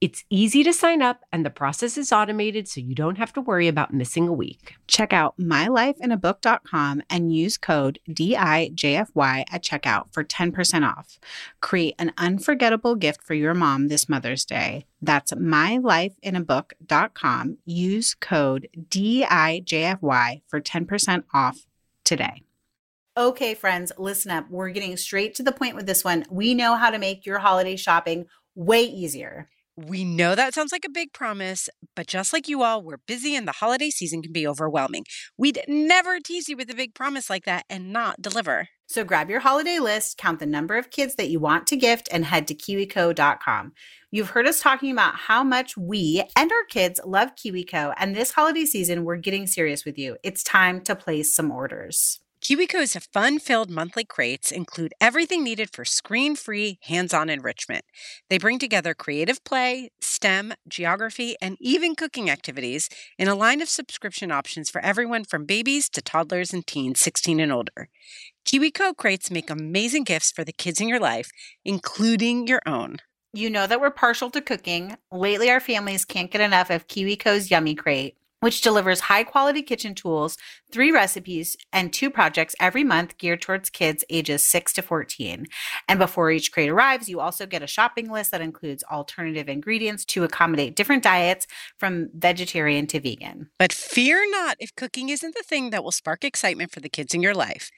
It's easy to sign up and the process is automated so you don't have to worry about missing a week. Check out mylifeinabook.com and use code DIJFY at checkout for 10% off. Create an unforgettable gift for your mom this Mother's Day. That's mylifeinabook.com. Use code DIJFY for 10% off today. Okay, friends, listen up. We're getting straight to the point with this one. We know how to make your holiday shopping way easier. We know that sounds like a big promise, but just like you all, we're busy and the holiday season can be overwhelming. We'd never tease you with a big promise like that and not deliver. So grab your holiday list, count the number of kids that you want to gift, and head to kiwico.com. You've heard us talking about how much we and our kids love KiwiCo, and this holiday season, we're getting serious with you. It's time to place some orders. KiwiCo's fun filled monthly crates include everything needed for screen free, hands on enrichment. They bring together creative play, STEM, geography, and even cooking activities in a line of subscription options for everyone from babies to toddlers and teens 16 and older. KiwiCo crates make amazing gifts for the kids in your life, including your own. You know that we're partial to cooking. Lately, our families can't get enough of KiwiCo's Yummy Crate which delivers high quality kitchen tools, three recipes, and two projects every month geared towards kids ages 6 to 14. And before each crate arrives, you also get a shopping list that includes alternative ingredients to accommodate different diets from vegetarian to vegan. But fear not if cooking isn't the thing that will spark excitement for the kids in your life.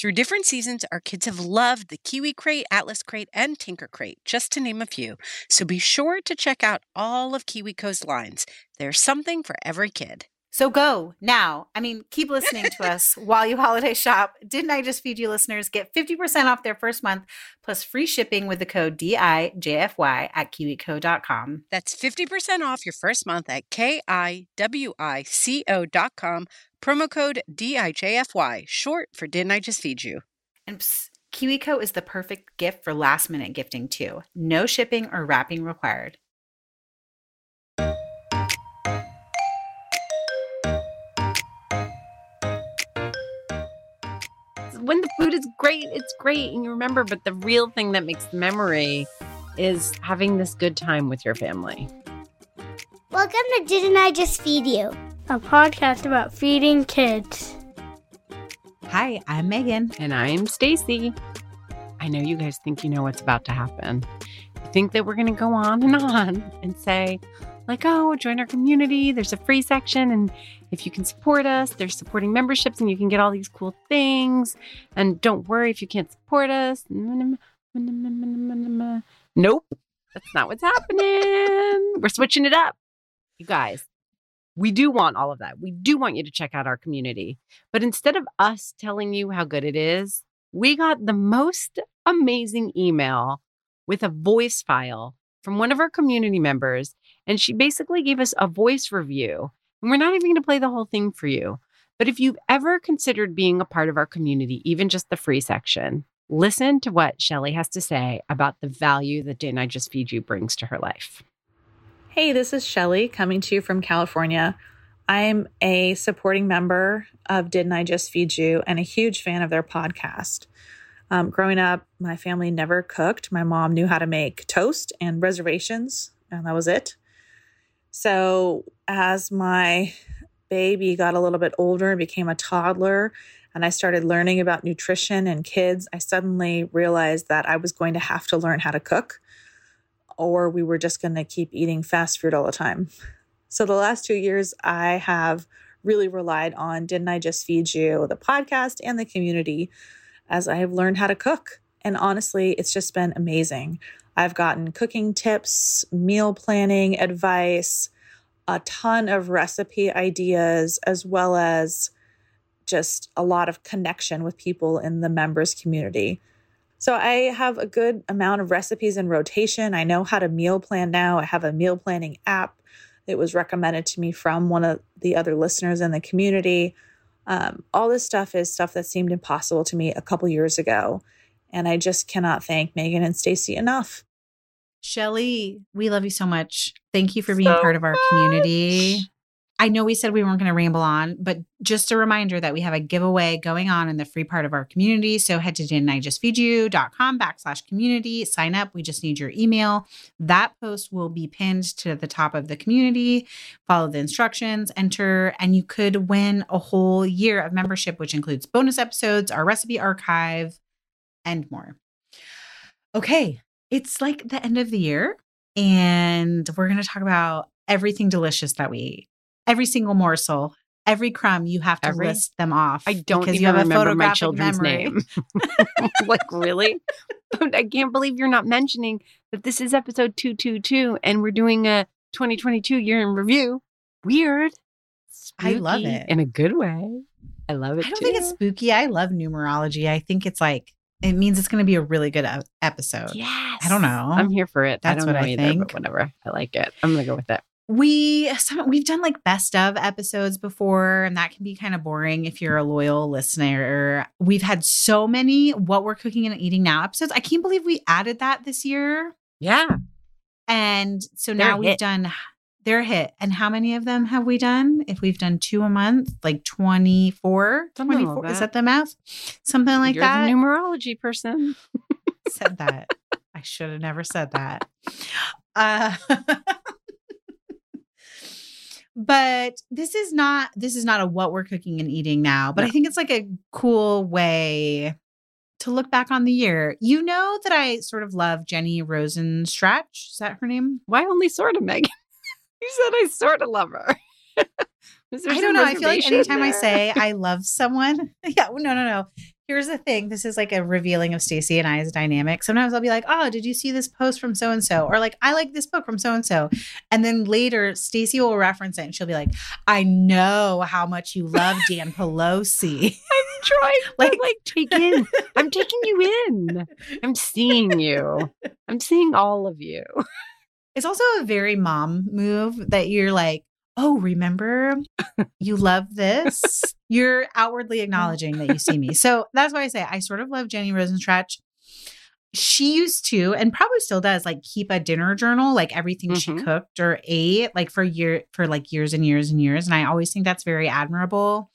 Through different seasons, our kids have loved the Kiwi Crate, Atlas Crate, and Tinker Crate, just to name a few. So be sure to check out all of KiwiCo's lines. There's something for every kid. So go now. I mean, keep listening to us while you holiday shop. Didn't I just feed you listeners get 50% off their first month plus free shipping with the code DIJFY at kiwico.com. That's 50% off your first month at K-I-W-I-C-O.com. Promo code DIJFY, short for Didn't I Just Feed You? And psst, KiwiCo is the perfect gift for last minute gifting too. No shipping or wrapping required. When the food is great, it's great and you remember, but the real thing that makes the memory is having this good time with your family. Welcome to Didn't I Just Feed You? A podcast about feeding kids. Hi, I'm Megan. And I'm Stacy. I know you guys think you know what's about to happen. You think that we're going to go on and on and say, like, oh, join our community. There's a free section. And if you can support us, there's supporting memberships and you can get all these cool things. And don't worry if you can't support us. Nope. That's not what's happening. We're switching it up. You guys, we do want all of that. We do want you to check out our community. But instead of us telling you how good it is, we got the most amazing email with a voice file from one of our community members. And she basically gave us a voice review. And we're not even going to play the whole thing for you. But if you've ever considered being a part of our community, even just the free section, listen to what Shelly has to say about the value that Didn't I Just Feed You brings to her life. Hey, this is Shelly coming to you from California. I'm a supporting member of Didn't I Just Feed You and a huge fan of their podcast. Um, growing up, my family never cooked. My mom knew how to make toast and reservations, and that was it. So, as my baby got a little bit older and became a toddler, and I started learning about nutrition and kids, I suddenly realized that I was going to have to learn how to cook or we were just going to keep eating fast food all the time. So the last two years, I have really relied on Didn't I Just Feed You, the podcast, and the community as I have learned how to cook. And honestly, it's just been amazing. I've gotten cooking tips, meal planning advice, a ton of recipe ideas, as well as just a lot of connection with people in the members community. So I have a good amount of recipes in rotation. I know how to meal plan now. I have a meal planning app that was recommended to me from one of the other listeners in the community. Um, all this stuff is stuff that seemed impossible to me a couple years ago. And I just cannot thank Megan and Stacy enough. Shelly, we love you so much. Thank you for being so part of our community. I know we said we weren't going to ramble on, but just a reminder that we have a giveaway going on in the free part of our community. So head to didn'tijustfeedyou.com backslash community, sign up. We just need your email. That post will be pinned to the top of the community. Follow the instructions, enter, and you could win a whole year of membership, which includes bonus episodes, our recipe archive, and more. Okay, it's like the end of the year, and we're going to talk about everything delicious that we eat every single morsel, every crumb, you have to every, list them off. I don't because even you have remember my children's memory. name. like really? I can't believe you're not mentioning that this is episode 222 and we're doing a 2022 year in review. Weird. Spooky, I love it. In a good way. I love it. I don't too. think it's spooky. I love numerology. I think it's like it means it's going to be a really good episode. Yes. I don't know. I'm here for it. That's I don't what know I either, think. But whatever. I like it. I'm going to go with it we some, we've done like best of episodes before and that can be kind of boring if you're a loyal listener we've had so many what we're cooking and eating now episodes i can't believe we added that this year yeah and so they're now we've done their hit. And how many of them have we done? If we've done two a month like 24 24 is that. the math? Something like you're that. the numerology person. Said that. I should have never said that. Uh but this is not this is not a what we're cooking and eating now but no. i think it's like a cool way to look back on the year. You know that i sort of love jenny rosenstrach? Is that her name? Why only sort of megan you said i sort of love her. I don't know. I feel like anytime there? I say I love someone, yeah, oh, no, no, no. Here's the thing this is like a revealing of stacy and i's dynamic. Sometimes i'll be like oh did you see this post from so and so or like i like this book from so and so and then later stacy will reference it and she'll be like i know how much you love dan pelosi. I'm trying like like take in. I'm taking you in. I'm seeing you. I'm seeing all of you it's also a very mom move that you're like oh, remember you love this? You're outwardly acknowledging that you see me. So that's why I say I sort of love Jenny Rosenstrach. She used to, and probably still does, like keep a dinner journal, like everything mm-hmm. she cooked or ate, like for year for like years and years and years. And I always think that's very admirable.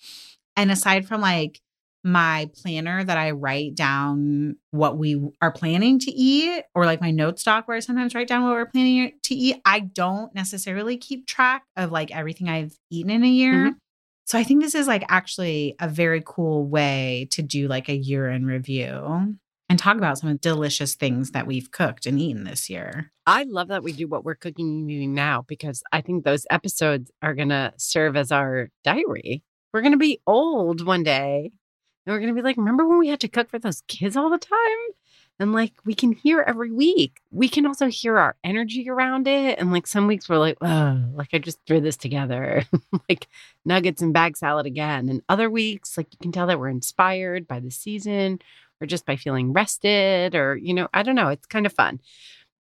And aside from like my planner that I write down what we are planning to eat, or like my note stock where I sometimes write down what we're planning to eat. I don't necessarily keep track of like everything I've eaten in a year. Mm-hmm. So I think this is like actually a very cool way to do like a year in review and talk about some of the delicious things that we've cooked and eaten this year. I love that we do what we're cooking and eating now because I think those episodes are going to serve as our diary. We're going to be old one day and we're going to be like, remember when we had to cook for those kids all the time? And like, we can hear every week. We can also hear our energy around it. And like, some weeks we're like, oh, like I just threw this together, like nuggets and bag salad again. And other weeks, like, you can tell that we're inspired by the season or just by feeling rested or, you know, I don't know. It's kind of fun.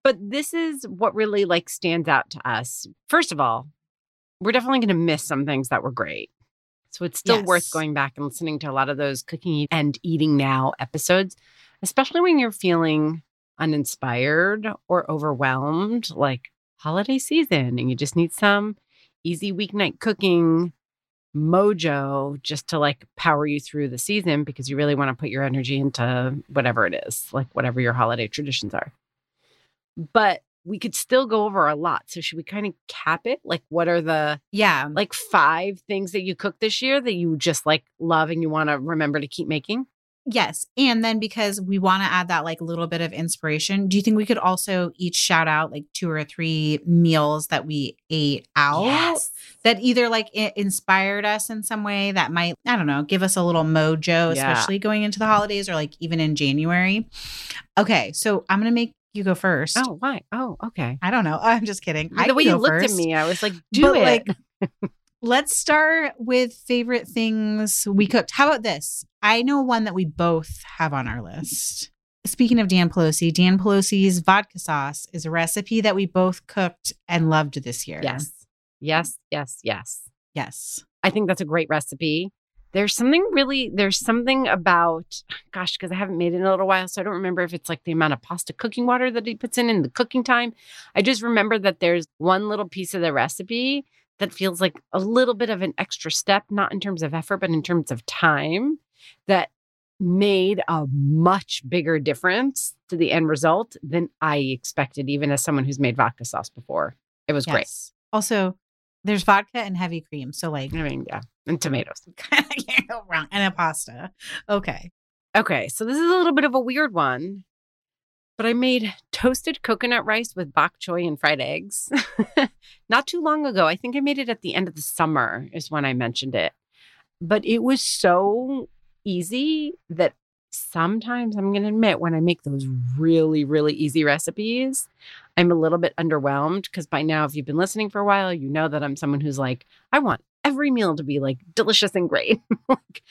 But this is what really like stands out to us. First of all, we're definitely going to miss some things that were great. So it's still yes. worth going back and listening to a lot of those cooking and eating now episodes, especially when you're feeling uninspired or overwhelmed, like holiday season, and you just need some easy weeknight cooking mojo just to like power you through the season because you really want to put your energy into whatever it is, like whatever your holiday traditions are. But we could still go over a lot. So should we kind of cap it? Like what are the Yeah. like five things that you cooked this year that you just like love and you want to remember to keep making? Yes. And then because we want to add that like little bit of inspiration, do you think we could also each shout out like two or three meals that we ate out that either like inspired us in some way that might, I don't know, give us a little mojo, Yeah. especially going into the holidays or like even in January? Okay. So I'm going to make you go first. Oh, why? Oh, okay. I don't know. I'm just kidding. I the way you looked first. at me, I was like, do But, it. like, let's start with favorite things we cooked. How about this? I know one that we both have on our list. Speaking of Dan Pelosi, Dan Pelosi's vodka sauce is a recipe that we both cooked and loved this year. yes. Yes, yes, yes. Yes. I think that's a great recipe. There's something really, there's something about, gosh, because I haven't made it in a little while. So I don't remember if it's like the amount of pasta cooking water that he puts in in the cooking time. I just remember that there's one little piece of the recipe that feels like a little bit of an extra step, not in terms of effort, but in terms of time that made a much bigger difference to the end result than I expected, even as someone who's made vodka sauce before. It was great. Also, there's vodka and heavy cream. So, like, I mean, yeah, and tomatoes. can't go wrong. And a pasta. Okay. Okay, so this is a little bit of a weird one, but I made toasted coconut rice with bok choy and fried eggs not too long ago. I think I made it at the end of the summer, is when I mentioned it. But it was so easy that sometimes I'm going to admit when I make those really, really easy recipes, I'm a little bit underwhelmed because by now, if you've been listening for a while, you know that I'm someone who's like, I want every meal to be like delicious and great. like,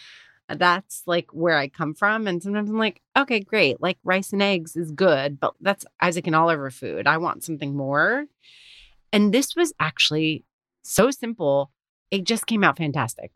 that's like where I come from. And sometimes I'm like, okay, great. Like rice and eggs is good, but that's Isaac and Oliver food. I want something more. And this was actually so simple. It just came out fantastic.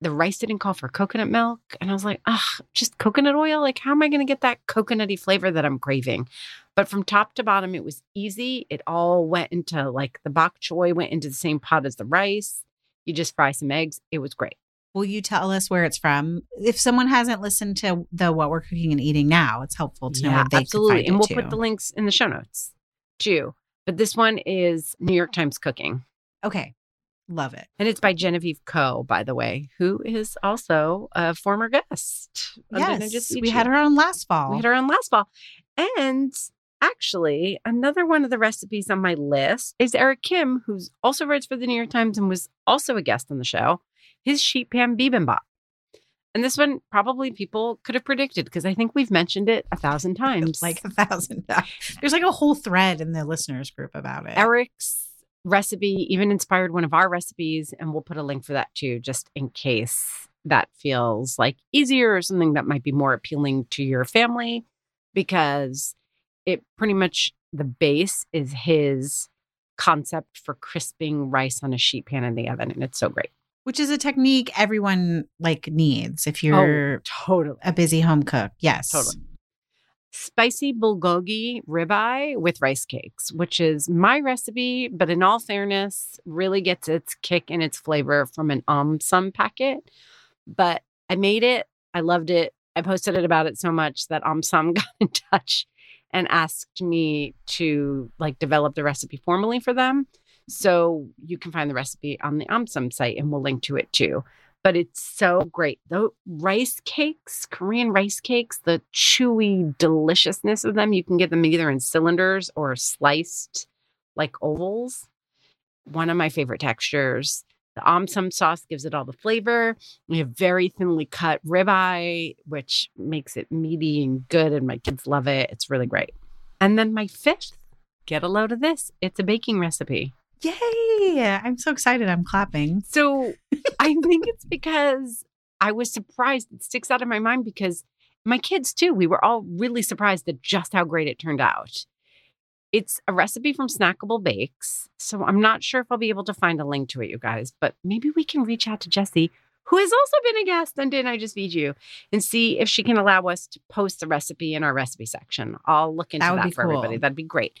The rice didn't call for coconut milk. And I was like, ugh, just coconut oil. Like, how am I going to get that coconutty flavor that I'm craving? But from top to bottom, it was easy. It all went into like the bok choy went into the same pot as the rice. You just fry some eggs. It was great. Will you tell us where it's from? If someone hasn't listened to the What We're Cooking and Eating Now, it's helpful to know where they absolutely. And we'll too. put the links in the show notes too. But this one is New York Times Cooking. Okay. Love it. And it's by Genevieve Ko, by the way, who is also a former guest. on Didn't I Yes. We had her on last fall. We had her on last fall. And actually, another one of the recipes on my list is Eric Kim, who's also writes for the New York Times and was also a guest on the show. His sheet pan bibimbap. And this one probably people could have predicted because I think we've mentioned it a thousand times. like a thousand times. There's like a whole thread in the listeners group about it. Eric's recipe even inspired one of our recipes, and we'll put a link for that too, just in case that feels like easier or something that might be more appealing to your family, because it pretty much the base is his concept for crisping rice on a sheet pan in the oven, and it's so great. which is a technique everyone like needs if oh, you're totally. a busy home cook. Yes. Totally. Spicy bulgogi ribeye with rice cakes, which is my recipe, but in all fairness, really gets its kick and its flavor from an um sum packet. But I made it. I loved it. I posted it about it so much that um sum got in touch and asked me to like develop the recipe formally for them. So you can find the recipe on the Omsom site and we'll link to it too but it's so great. The rice cakes, Korean rice cakes, the chewy deliciousness of them, you can get them either in cylinders or sliced like ovals. One of my favorite textures. The Omsom sauce gives it all the flavor. We have very thinly cut ribeye, which makes it meaty and good, and my kids love it. It's really great. And then my fifth, get a load of this. It's a baking recipe. Yay. I'm so excited. I'm clapping. So I think it's because I was surprised. It sticks out of my mind because my kids, too, we were all really surprised at just how great it turned out. It's a recipe from Snackable Bakes. So I'm not sure if I'll be able to find a link to it, you guys, but maybe we can reach out to Jesse, who has also been a guest on Didn't I Just Feed You, and see if she can allow us to post the recipe in our recipe section. I'll look into That that, for everybody. That'd be great.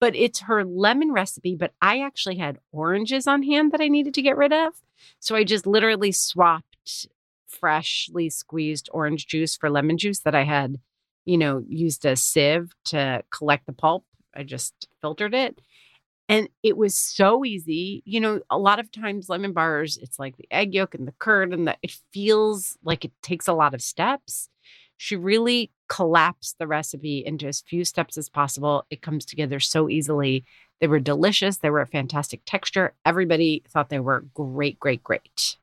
But it's her lemon recipe, but I actually had oranges on hand that I needed to get rid of. So I just literally swapped freshly squeezed orange juice for lemon juice that I had, you know, used a sieve to collect the pulp I just filtered it. And it was so easy. You know, a lot of times lemon bars, it's like the egg yolk and the curd, and the, it feels like it takes a lot of steps. She really collapsed the recipe into as few steps as possible. It comes together so easily. They were delicious. They were a fantastic texture. Everybody thought they were great, great, great.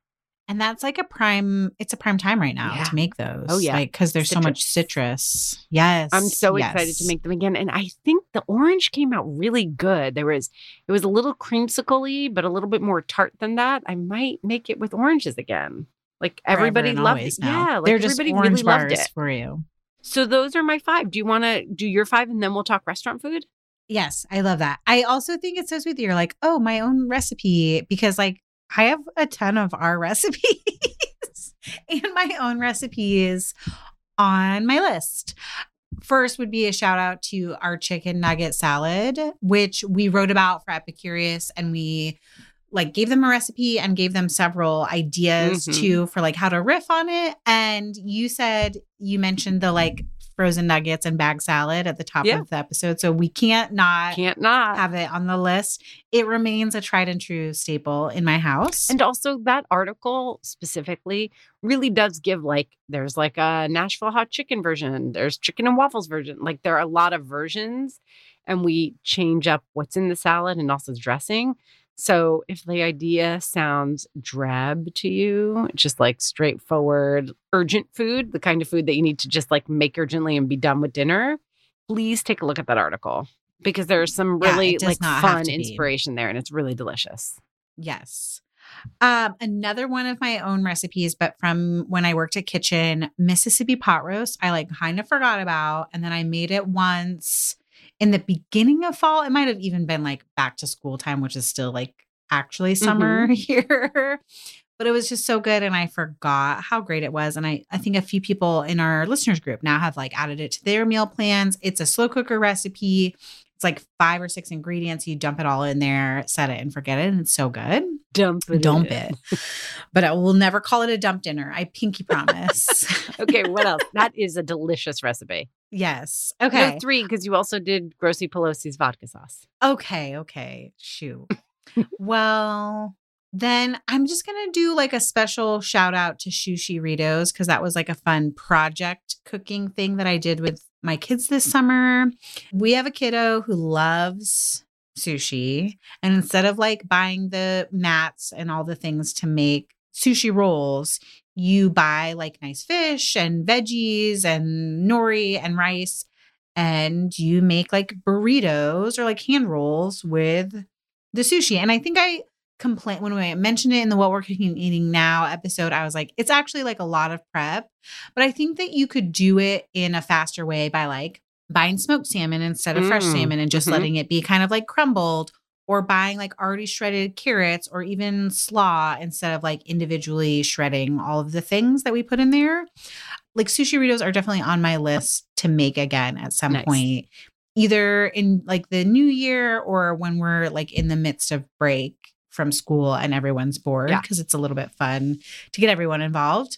And that's like a prime, it's a prime time right now Yeah. to make oh, those. Oh, yeah. Like, cause there's so much citrus. Yes. I'm so excited to make them again. And I think the orange came out really good. There was it was a little creamsicle but a little bit more tart than that. I might make it with oranges again. Like everybody loved always it. now. Yeah, like They're just orange really loved it. for you. So those are my five. Do you want to do your five and then we'll talk restaurant food? Yes, I love that. I also think it's so sweet that you're like, oh, my own recipe, because like I have a ton of our recipes and my own recipes on my list. First would be a shout out to our chicken nugget salad, which we wrote about for Epicurious and we like gave them a recipe and gave them several ideas Mhm. too for like how to riff on it. And you said you mentioned the like frozen nuggets and bag salad at the top Yeah. of the episode. So we can't not Can't not. have it on the list. It remains a tried and true staple in my house. And also that article specifically really does give like there's like a Nashville hot chicken version, there's chicken and waffles version. Like there are a lot of versions and we change up what's in the salad and also the dressing. So if the idea sounds drab to you, just like straightforward urgent food, the kind of food that you need to just like make urgently and be done with dinner, please take a look at that article because there's some really does like fun inspiration there and it's really delicious. Yes. Um, another one of my own recipes, but from when I worked at Kitchn, Mississippi pot roast, I like kind of forgot about. And then I made it once in the beginning of fall. It might have even been like back to school time, which is still like actually summer mm-hmm. here. But it was just so good. And I forgot how great it was. And I, I think a few people in our listeners group now have like added it to their meal plans. It's a slow cooker recipe. It's like five or six ingredients. You dump it all in there, set it and forget it. And it's so good. Dump it. Dump in. it. But I will never call it a dump dinner. I pinky promise. okay, what else? That is a delicious recipe. Yes. Okay. three because you also did Grossy Pelosi's vodka sauce. Okay. Okay. Shoot. well, then I'm just going to do like a special shout out to Shushi Ritos because that was like a fun project cooking thing that I did with my kids this summer. We have a kiddo who loves sushi. And instead of like buying the mats and all the things to make sushi rolls, you buy like nice fish and veggies and nori and rice and you make like burritos or like hand rolls with the sushi. And I think I complained when I mentioned it in the What We're Cooking and Eating Now episode. I was like, it's actually like a lot of prep, but I think that you could do it in a faster way by like buying smoked salmon instead of fresh Mm, salmon and just mhm. letting it be kind of like crumbled or buying like already shredded carrots or even slaw instead of like individually shredding all of the things that we put in there. Like sushi burritos are definitely on my list to make again at some Nice. point, either in like the new year or when we're like in the midst of break from school and everyone's bored Yeah. because it's a little bit fun to get everyone involved.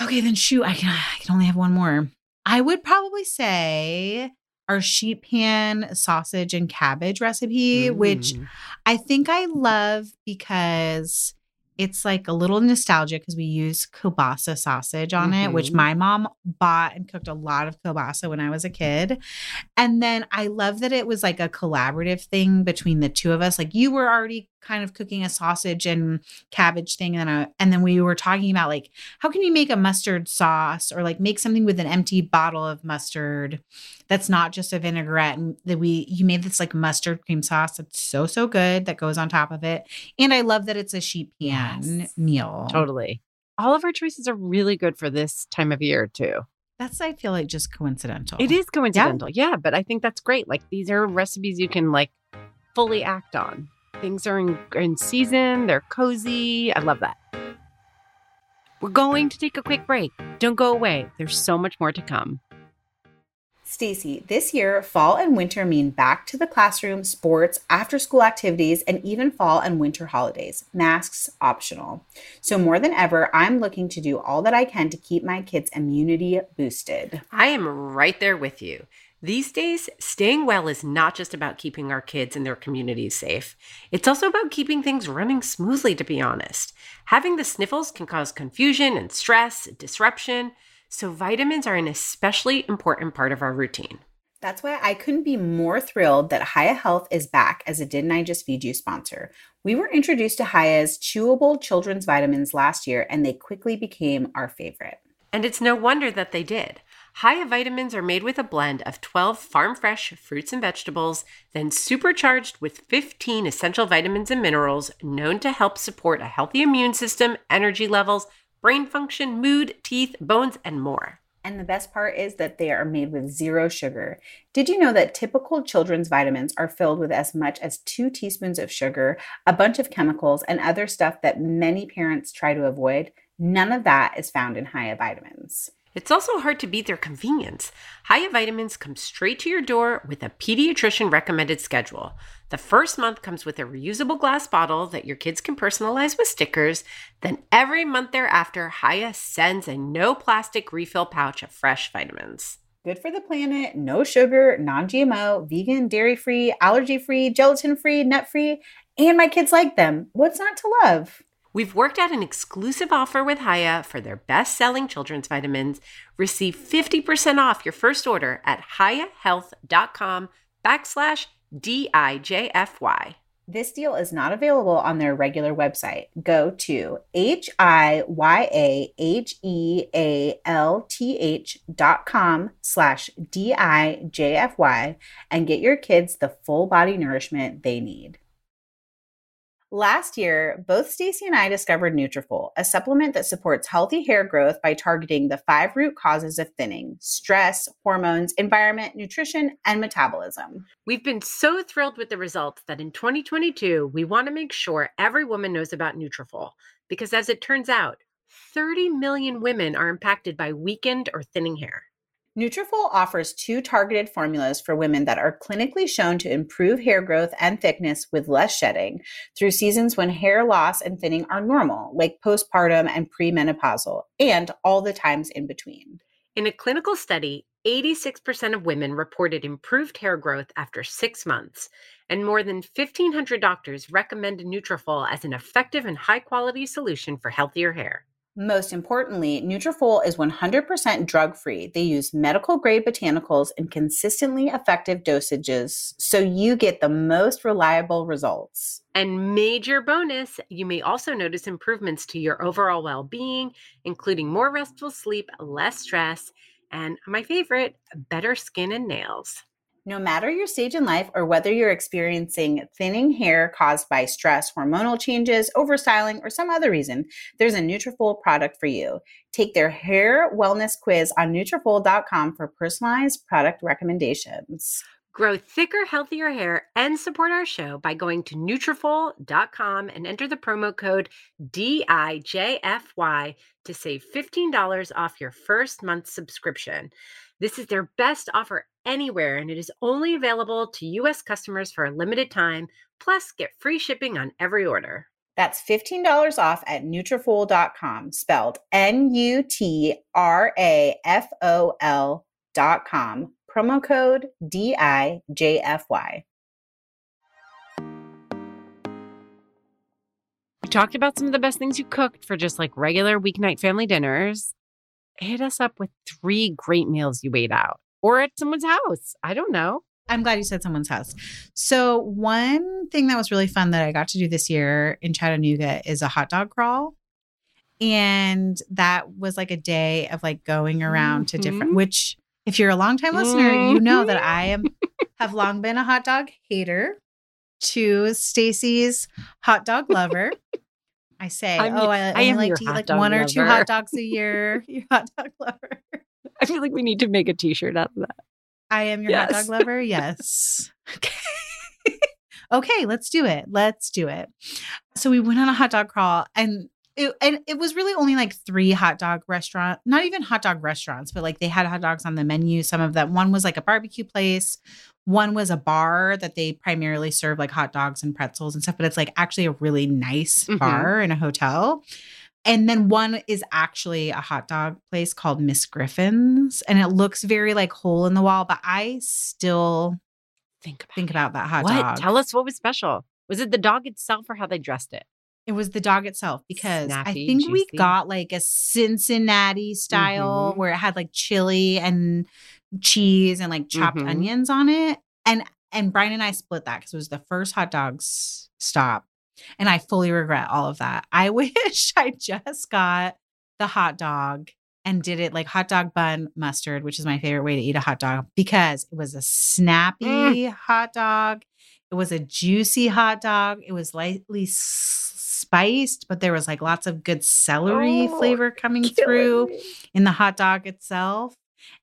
Okay, then shoot, I can I can only have one more. I would probably say our sheet pan sausage and cabbage recipe, which Mm. I think I love because it's like a little nostalgic because we use kielbasa sausage on it, which Mhm. my mom bought and cooked a lot of kielbasa when I was a kid. And then I love that it was like a collaborative thing between the two of us. Like you were already kind of cooking a sausage and cabbage thing, and I, and then we were talking about like how can you make a mustard sauce or like make something with an empty bottle of mustard that's not just a vinaigrette and that we you made this like mustard cream sauce that's so so good that goes on top of it and i love that it's a sheet pan Yes. meal Totally. All of our choices are really good for this time of year, too. that's i feel like just coincidental It is coincidental. Yeah. but I think that's great. Like these are recipes you can like fully act on. Things are in, in season, they're cozy. I love that. We're going to take a quick break. Don't go away. There's so much more to come. Stacy, this year, fall and winter mean back to the classroom, sports, after school activities, and even fall and winter holidays. Masks optional. So, more than ever, I'm looking to do all that I can to keep my kids' immunity boosted. I am right there with you. These days, staying well is not just about keeping our kids and their communities safe. It's also about keeping things running smoothly, to be honest. Having the sniffles can cause confusion and stress, disruption. So, vitamins are an especially important part of our routine. That's why I couldn't be more thrilled that Hiya Health is back as a Didn't I Just Feed You sponsor. We were introduced to Hiya's chewable children's vitamins last year, and they quickly became our favorite. And it's no wonder that they did. Hiya vitamins are made with a blend of 12 farm fresh fruits and vegetables, then supercharged with 15 essential vitamins and minerals known to help support a healthy immune system, energy levels, brain function, mood, teeth, bones, and more. And the best part is that they are made with zero sugar. Did you know that typical children's vitamins are filled with as much as two teaspoons of sugar, a bunch of chemicals, and other stuff that many parents try to avoid? None of that is found in Hiya vitamins. It's also hard to beat their convenience. Hiya vitamins come straight to your door with a pediatrician recommended schedule. The first month comes with a reusable glass bottle that your kids can personalize with stickers. Then every month thereafter, Hiya sends a no plastic refill pouch of fresh vitamins. Good for the planet, no sugar, non GMO, vegan, dairy free, allergy free, gelatin free, nut free, and my kids like them. What's not to love? We've worked out an exclusive offer with Hiya for their best selling children's vitamins. Receive 50% off your first order at hiyahealth.com backslash D-I-J-F-Y. This deal is not available on their regular website. Go to H-I-Y-A-H-E-A-L-T-H dot com slash D-I-J-F-Y and get your kids the full body nourishment they need. Last year, both Stacy and I discovered Nutrafol, a supplement that supports healthy hair growth by targeting the five root causes of thinning: stress, hormones, environment, nutrition, and metabolism. We've been so thrilled with the results that in 2022, we want to make sure every woman knows about Nutrafol because as it turns out, 30 million women are impacted by weakened or thinning hair. Nutrafol offers two targeted formulas for women that are clinically shown to improve hair growth and thickness with less shedding through seasons when hair loss and thinning are normal, like postpartum and premenopausal, and all the times in between. In a clinical study, 86% of women reported improved hair growth after six months, and more than 1,500 doctors recommend Nutrafol as an effective and high quality solution for healthier hair. Most importantly, Nutrafol is 100% drug-free. They use medical-grade botanicals in consistently effective dosages, so you get the most reliable results. And major bonus, you may also notice improvements to your overall well-being, including more restful sleep, less stress, and my favorite, better skin and nails. No matter your stage in life or whether you're experiencing thinning hair caused by stress, hormonal changes, overstyling, or some other reason, there's a Nutrafol product for you. Take their hair wellness quiz on Nutrafol.com for personalized product recommendations. Grow thicker, healthier hair and support our show by going to Nutrafol.com and enter the promo code DIJFY to save $15 off your first month subscription. This is their best offer anywhere, and it is only available to U.S. customers for a limited time. Plus, get free shipping on every order. That's $15 off at Nutrafol.com, spelled N-U-T-R-A-F-O-L dot com. Promo code D-I-J-F-Y. We talked about some of the best things you cooked for just like regular weeknight family dinners. Hit us up with three great meals you ate out or at someone's house. I don't know. I'm glad you said someone's house. So, one thing that was really fun that I got to do this year in Chattanooga is a hot dog crawl. And that was like a day of like going around to different, Mhm. which if you're a longtime listener, you know that Mhm. I am have long been a hot dog hater to Stacy's hot dog lover. I say, I'm- oh, I, I am like to eat like one or two hot dogs a year. Your hot dog lover. I feel like we need to make a t shirt out of that. I am your hot dog lover. Yes. Okay. okay, let's do it. Let's do it. So we went on a hot dog crawl and it, and it was really only like three hot dog restaurant, not even hot dog restaurants, but like they had hot dogs on the menu. Some of them, one was like a barbecue place, one was a bar that they primarily serve like hot dogs and pretzels and stuff, but it's like actually a really nice Mhm. bar in a hotel. And then one is actually a hot dog place called Miss Griffin's, and it looks very like hole in the wall, but I still Think about think about that hot what? dog. Tell us what was special. Was it the dog itself or how they dressed it? It was the dog itself because I Snappy, think we got like a Cincinnati style Mhm. where it had like chili and cheese and like chopped Mhm. onions on it. And and Brian and I split that because it was the first hot dogs stop. And I fully regret all of that. I wish I just got the hot dog and did it like hot dog bun mustard, which is my favorite way to eat a hot dog because it was a snappy Mm. hot dog. It was a juicy hot dog. It was lightly spiced, but there was like lots of good celery Oh, flavor coming through in the hot dog itself.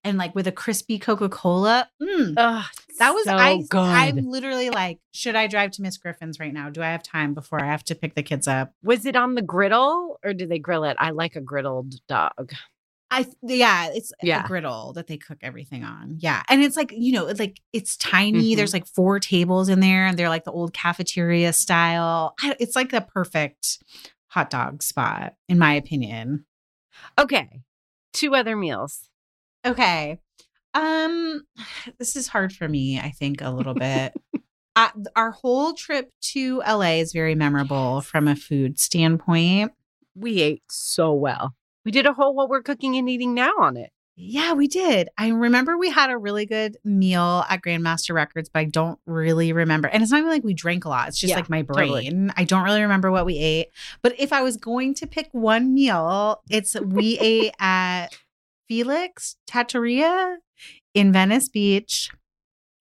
And like with a crispy Coca Cola. Mm, that was so I, good. I'm literally like, should I drive to Miss Griffin's right now? Do I have time before I have to pick the kids up? was it on the griddle or did they grill it? I like a griddled dog. I yeah, it's Yeah. a griddle that they cook everything on. Yeah, and it's like you know, it's like it's tiny. Mhm. There's like four tables in there, and they're like the old cafeteria style. I, it's like the perfect hot dog spot, in my opinion. Okay. Two other meals. Okay, um, this is hard for me. I think a little bit. Uh, our whole trip to LA is very memorable from a food standpoint. We ate so well. We did a whole what we're cooking and eating now on it. Yeah, we did. I remember we had a really good meal at Grandmaster Records, but I don't really remember. And it's not even like we drank a lot. It's just Yeah, like my totally. brain. I don't really remember what we ate. But if I was going to pick one meal, it's we ate at Felix Trattoria in Venice Beach.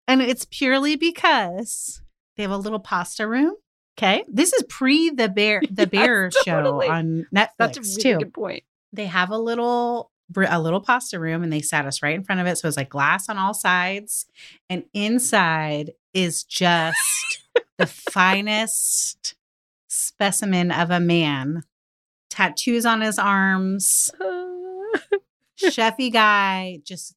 And it's purely because they have a little pasta room. Okay. This is pre the bear the Yes, bear totally. show on Netflix That's a really too good point. They have a little a little pasta room and they sat us right in front of it so it's like glass on all sides and inside is just the finest specimen of a man. Tattoos on his arms. Chefy guy just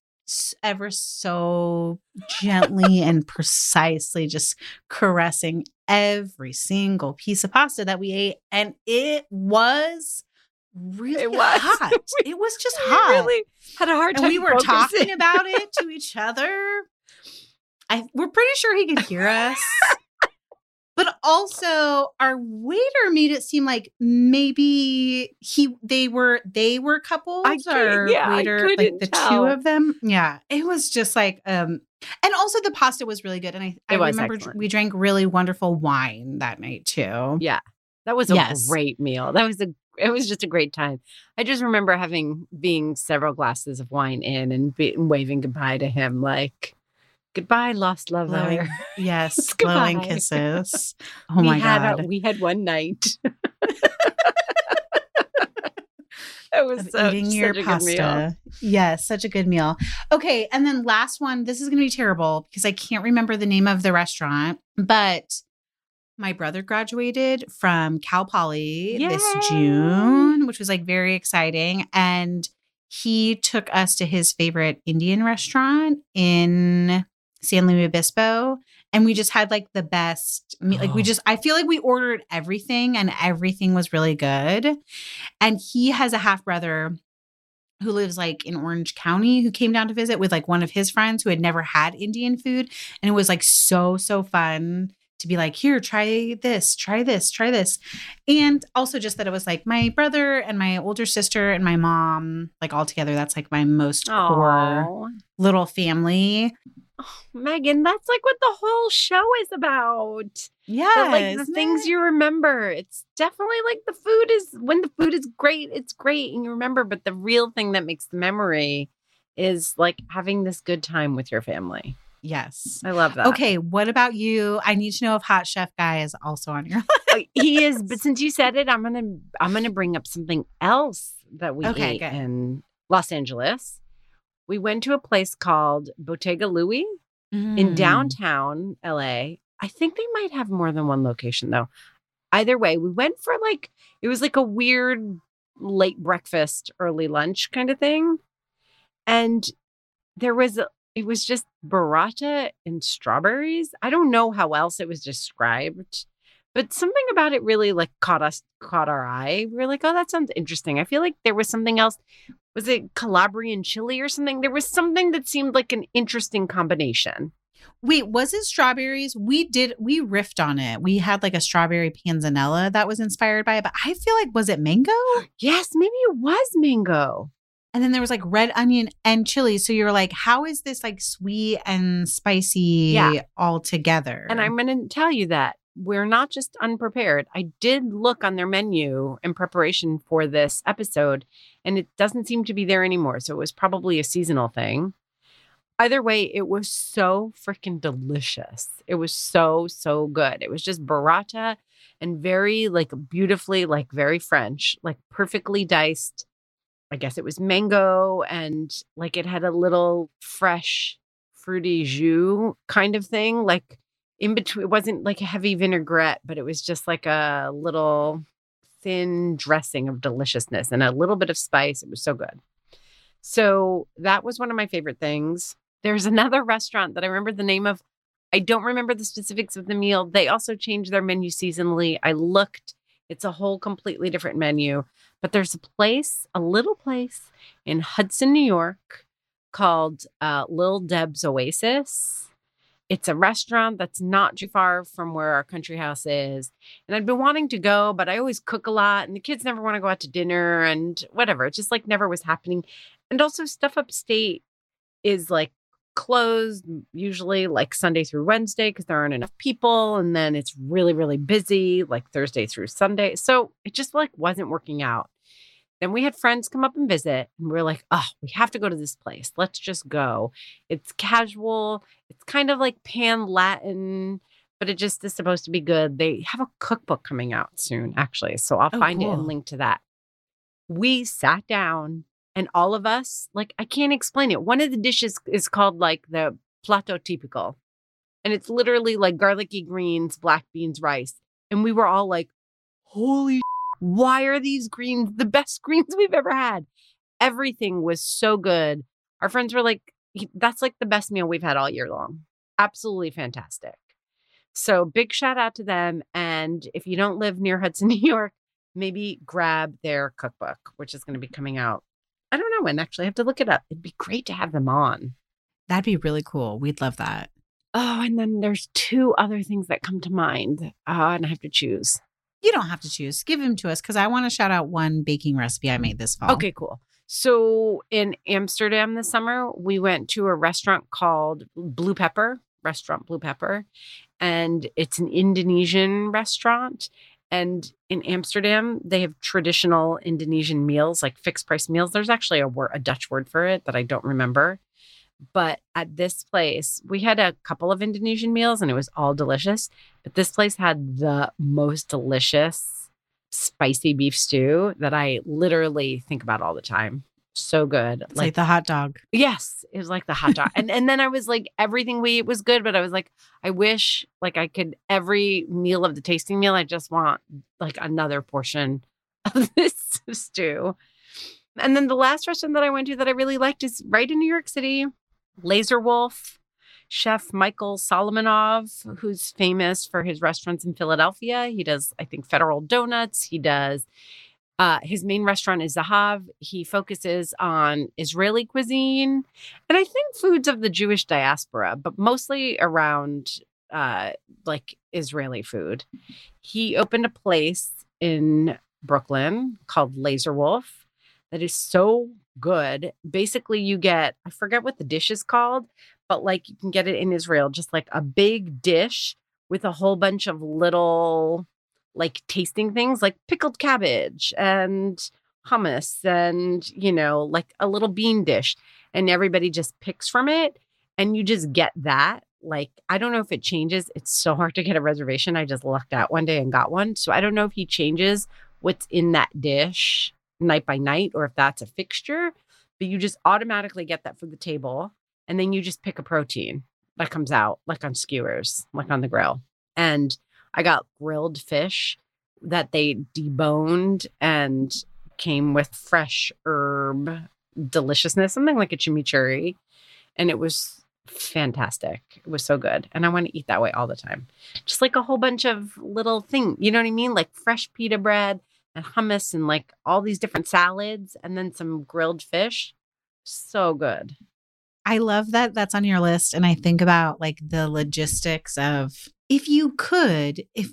ever so gently and precisely just caressing every single piece of pasta that we ate and it was really It was. hot it was just We hot really had a hard and time. we were talking about it to each other I, we're pretty sure he could hear us but also our waiter made it seem like maybe he they were they were couples I or yeah, waiter like the tell. two of them yeah it was just like um and also the pasta was really good and i, I remember excellent. we drank really wonderful wine that night too Yeah. That was a Yes. great meal. That was a it was just a great time. I just remember having being several glasses of wine in and, be, waving goodbye to him like goodbye lost lover. glowing yes glowing kisses oh we my uh, god A, we had one night. It was so, eating such your a good meal. pasta. Yes, such a good meal. Okay, and then last one. This is going to be terrible because I can't remember the name of the restaurant, but my brother graduated from Cal Poly this June, which was like very exciting, and he took us to his favorite Indian restaurant in San Luis Obispo. And we just had like the best, like we Oh. just, I feel like we ordered everything and everything was really good. And he has a half brother who lives like in Orange County who came down to visit with like one of his friends who had never had Indian food. And it was like so, so fun to be like, here, try this, try this, try this. And also just that it was like my brother and my older sister and my mom, like all together. That's like my most core little family. Oh, Megan, that's like what the whole show is about. Yeah. Like the things you remember. It's definitely like the food is when the food is great, it's great and you remember, but the real thing that makes the memory is like having this good time with your family. Yes. I love that. Okay, what about you? I need to know if Hot Chef Guy is also on your list. Uh, he is, but since you said it, I'm gonna I'm gonna bring up something else that we Okay, ate good. in Los Angeles. We went to a place called Bottega Louie in Mm. downtown LA. I think they might have more than one location though. Either way, we went for like, it was like a weird late breakfast, early lunch kind of thing. And there was, it was just burrata and strawberries. I don't know how else it was described, but something about it really like caught us, caught our eye. We were like, oh, that sounds interesting. I feel like there was something else. Was it Calabrian chili or something? There was something that seemed like an interesting combination. Wait, was it strawberries? We did we riffed on it. We had like a strawberry panzanella that was inspired by it, but I feel like was it mango? Yes, maybe it was mango. And then there was like red onion and chili. So you're like, how is this like sweet and spicy Yeah. all together? And I'm going to tell you that we're not just unprepared. I did look on their menu in preparation for this episode, and it doesn't seem to be there anymore. So it was probably a seasonal thing. Either way, it was so freaking delicious. It was so, so good. It was just burrata and very, like, beautifully, like, very French, like, perfectly diced. I guess it was mango and, like, it had a little fresh, fruity jus kind of thing. Like, in between, it wasn't like a heavy vinaigrette, but it was just like a little thin dressing of deliciousness and a little bit of spice. It was so good. So that was one of my favorite things. There's another restaurant that I remember the name of. I don't remember the specifics of the meal. They also change their menu seasonally. I looked, it's a whole completely different menu. But there's a place, a little place in Hudson, New York called uh, Lil Deb's Oasis. It's a restaurant that's not too far from where our country house is. And I'd been wanting to go, but I always cook a lot and the kids never want to go out to dinner and whatever. It just like never was happening. And also, stuff upstate is like closed usually like Sunday through Wednesday because there aren't enough people. And then it's really, really busy like Thursday through Sunday. So it just like wasn't working out. Then we had friends come up and visit, and we are like, oh, we have to go to this place. Let's just go. It's casual, it's kind of like pan Latin, but it just is supposed to be good. They have a cookbook coming out soon, actually. So I'll Oh, find it and link to that. We sat down, and all of us, like, I can't explain it. One of the dishes is called like the plato típico, and it's literally like garlicky greens, black beans, rice. And we were all like, holy why are these greens the best greens we've ever had? Everything was so good. Our friends were like, that's like the best meal we've had all year long. Absolutely fantastic. So, big shout out to them. And if you don't live near Hudson, New York, maybe grab their cookbook, which is going to be coming out. I don't know when, actually. I have to look it up. It'd be great to have them on. That'd be really cool. We'd love that. Oh, and then there's two other things that come to mind. Uh, and I have to choose. You don't have to choose. Give them to us because I want to shout out one baking recipe I made this fall. Okay, cool. So in Amsterdam this summer, we went to a restaurant called Blue Pepper, Restaurant Blue Pepper, and it's an Indonesian restaurant. And in Amsterdam, they have traditional Indonesian meals, like fixed price meals. There's actually a word, a Dutch word for it that I don't remember. But at this place, we had a couple of Indonesian meals and it was all delicious. But this place had the most delicious spicy beef stew that I literally think about all the time. So good. It's like, the hot dog. Yes, it was like the hot dog. and and then I was like everything we ate was good, but I was like I wish like I could every meal of the tasting meal I just want like another portion of this stew. And then the last restaurant that I went to that I really liked is right in New York City, Laser Wolf. Chef Michael Solomonov, who's famous for his restaurants in Philadelphia. He does, I think, Federal Donuts. He does uh, his main restaurant is Zahav. He focuses on Israeli cuisine and I think foods of the Jewish diaspora, but mostly around uh, like Israeli food. He opened a place in Brooklyn called Laser Wolf that is so good. Basically, you get, I forget what the dish is called, but like you can get it in Israel, just like a big dish with a whole bunch of little like tasting things like pickled cabbage and hummus and you know like a little bean dish and everybody just picks from it and you just get that like i don't know if it changes it's so hard to get a reservation i just lucked out one day and got one so i don't know if he changes what's in that dish night by night or if that's a fixture but you just automatically get that for the table and then you just pick a protein that comes out like on skewers like on the grill and I got grilled fish that they deboned and came with fresh herb deliciousness, something like a chimichurri. And it was fantastic. It was so good. And I want to eat that way all the time. Just like a whole bunch of little things, you know what I mean? Like fresh pita bread and hummus and like all these different salads and then some grilled fish. So good. I love that that's on your list. And I think about like the logistics of if you could, if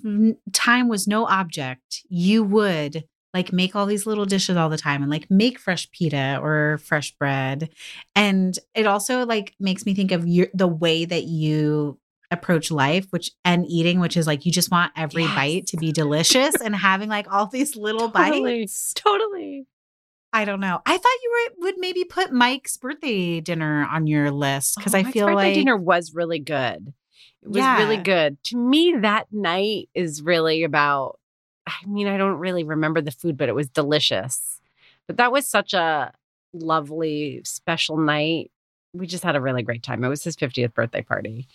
time was no object, you would like make all these little dishes all the time and like make fresh pita or fresh bread. And it also like makes me think of your the way that you approach life which and eating which is like you just want every Yes. bite to be delicious and having like all these little Totally. bites Totally. I don't know. I thought you were would maybe put Mike's birthday dinner on your list because Oh, I Mike's feel birthday like dinner was really good. It was really good. To me, that night is really about. I mean, I don't really remember the food, but it was delicious. But that was such a lovely, special night. We just had a really great time. It was his 50th birthday party.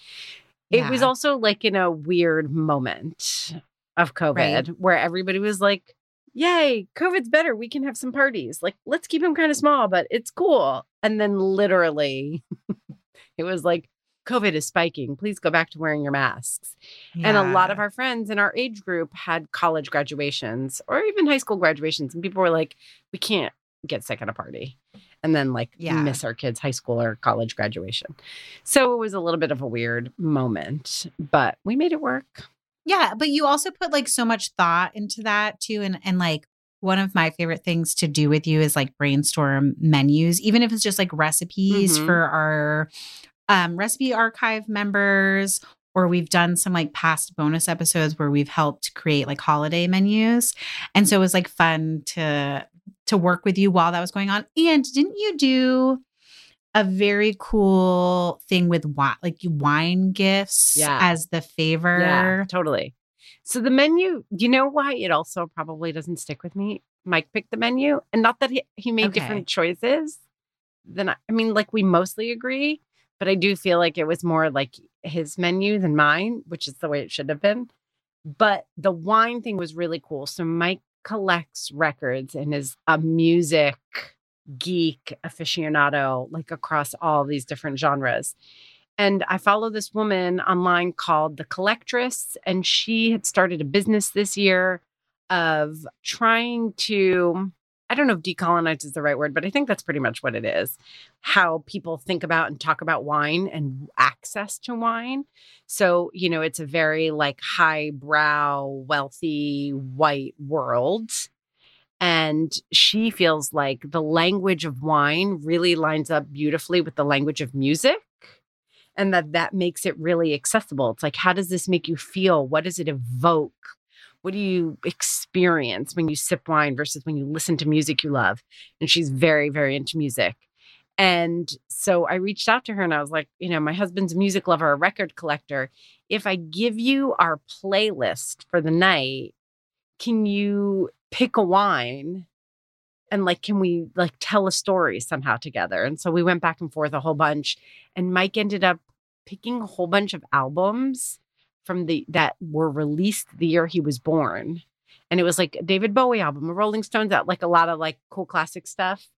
It was also like in a weird moment of COVID Right. where everybody was like, Yay, COVID's better. We can have some parties. Like, let's keep them kind of small, but it's cool. And then literally, it was like, COVID is spiking. Please go back to wearing your masks. And a lot of our friends in our age group had college graduations or even high school graduations. And people were like, we can't get sick at a party. And then, like, Yeah. miss our kids' high school or college graduation. So it was a little bit of a weird moment, but we made it work. Yeah, but you also put like so much thought into that too. And and like one of my favorite things to do with you is like brainstorm menus, even if it's just like recipes Mhm. for our um recipe archive members or we've done some like past bonus episodes where we've helped create like holiday menus. And so it was like fun to to work with you while that was going on. And didn't you do a very cool thing with wine, like wine gifts Yeah. as the favor? Yeah, totally. So the menu, you know why it also probably doesn't stick with me? Mike picked the menu, and not that he, he made Okay. different choices. Then I, I mean, like we mostly agree, but I do feel like it was more like his menu than mine, which is the way it should have been. But the wine thing was really cool. So Mike collects records and is a music geek aficionado, like across all these different genres. And I follow this woman online called The Collectress, and she had started a business this year of trying to, I don't know if decolonize is the right word, but I think that's pretty much what it is how people think about and talk about wine and access to wine. So, you know, it's a very like highbrow, wealthy, white world. And she feels like the language of wine really lines up beautifully with the language of music and that that makes it really accessible. It's like, how does this make you feel? What does it evoke? What do you experience when you sip wine versus when you listen to music you love? And she's very, very into music. And so I reached out to her and I was like, you know, my husband's a music lover, a record collector. If I give you our playlist for the night, can you pick a wine and like can we like tell a story somehow together and so we went back and forth a whole bunch and mike ended up picking a whole bunch of albums from the that were released the year he was born and it was like a david bowie album a rolling stones out like a lot of like cool classic stuff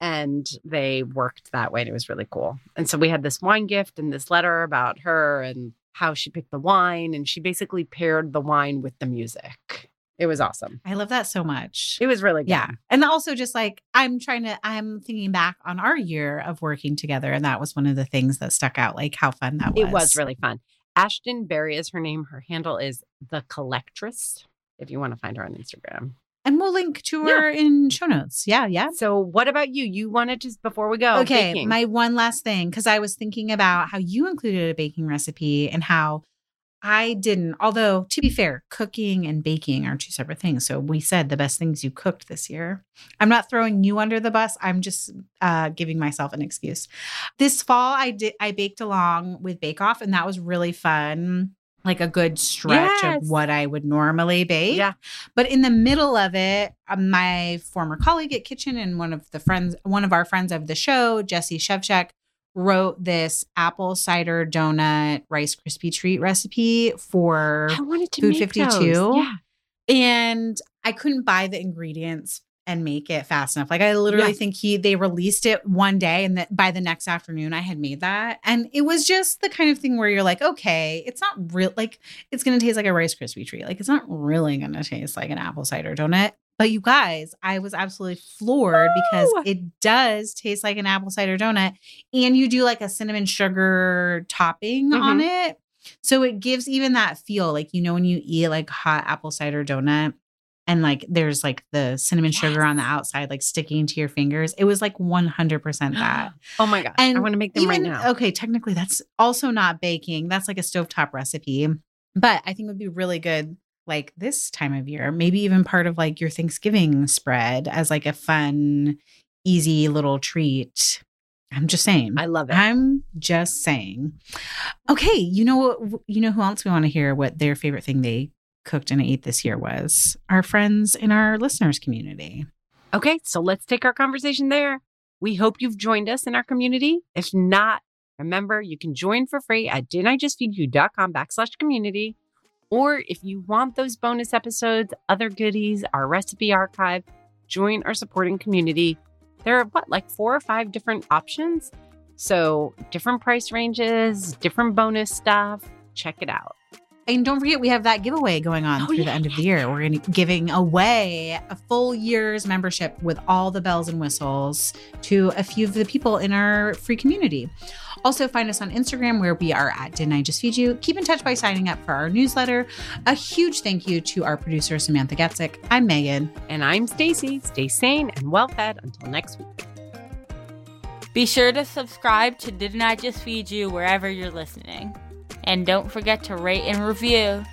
and they worked that way and it was really cool and so we had this wine gift and this letter about her and how she picked the wine and she basically paired the wine with the music it was awesome I love that so much. it was really good Yeah. And also just like I'm trying to I'm thinking back on our year of working together and that was one of the things that stuck out like how fun that was. It was really fun. Ashton Berry is her name. Her handle is the collectress. If you want to find her on Instagram. And we'll link to Yeah. her in show notes. Yeah, yeah. So, what about you? You wanted to before we go? okay, baking. my one last thing because I was thinking about how you included a baking recipe and how I didn't. Although to be fair, cooking and baking are two separate things. So we said the best things you cooked this year. I'm not throwing you under the bus. I'm just uh, giving myself an excuse. This fall, I did. I baked along with Bake Off, and that was really fun. Like a good stretch Yes. of what I would normally bake. Yeah. But in the middle of it, uh, my former colleague at Kitchn and one of the friends, one of our friends of the show, Jesse Szewczyk, wrote this apple cider donut rice crispy treat recipe for I wanted to Food 52? those. Yeah. and I couldn't buy the ingredients and make it fast enough. Like I literally Yeah. think he they released it one day and that by the next afternoon I had made that. And it was just the kind of thing where you're like, okay, it's not real like it's gonna taste like a Rice Krispie treat. Like it's not really gonna taste like an apple cider donut. But you guys, I was absolutely floored because it does taste like an apple cider donut. And you do like a cinnamon sugar topping on mm-hmm. it. So it gives even that feel like, you know, when you eat like hot apple cider donut and like there's like the cinnamon sugar on the outside, like sticking to your fingers. It was like 100% that. Oh my gosh. I want to make them right now. Okay, technically that's also not baking. That's like a stovetop recipe. But I think it would be really good like this time of year. Maybe even part of like your Thanksgiving spread as like a fun, easy little treat. I'm just saying. I love it. I'm just saying. Okay, you know what you know who else we want to hear what their favorite thing they cooked and ate this year was? Our friends in our listeners community. Okay, so let's take our conversation there. We hope you've joined us in our community. If not, remember you can join for free at didn'tijustfeedyou.com backslash community. Or if you want those bonus episodes, other goodies, our recipe archive, join our supporting community. There are what, like four or five different options? So different price ranges, different bonus stuff. Check it out. And don't forget, we have that giveaway going on Oh, through the yeah, end of the year. We're going to be giving away a full year's membership with all the bells and whistles to a few of the people in our free community. Also, find us on Instagram where we are at Didn't I Just Feed You? Keep in touch by signing up for our newsletter. A huge thank you to our producer, Samantha Getzik. I'm Meghan. And I'm Stacie. Stay sane and well fed until next week. Be sure to subscribe to Didn't I Just Feed You wherever you're listening. And don't forget to rate and review.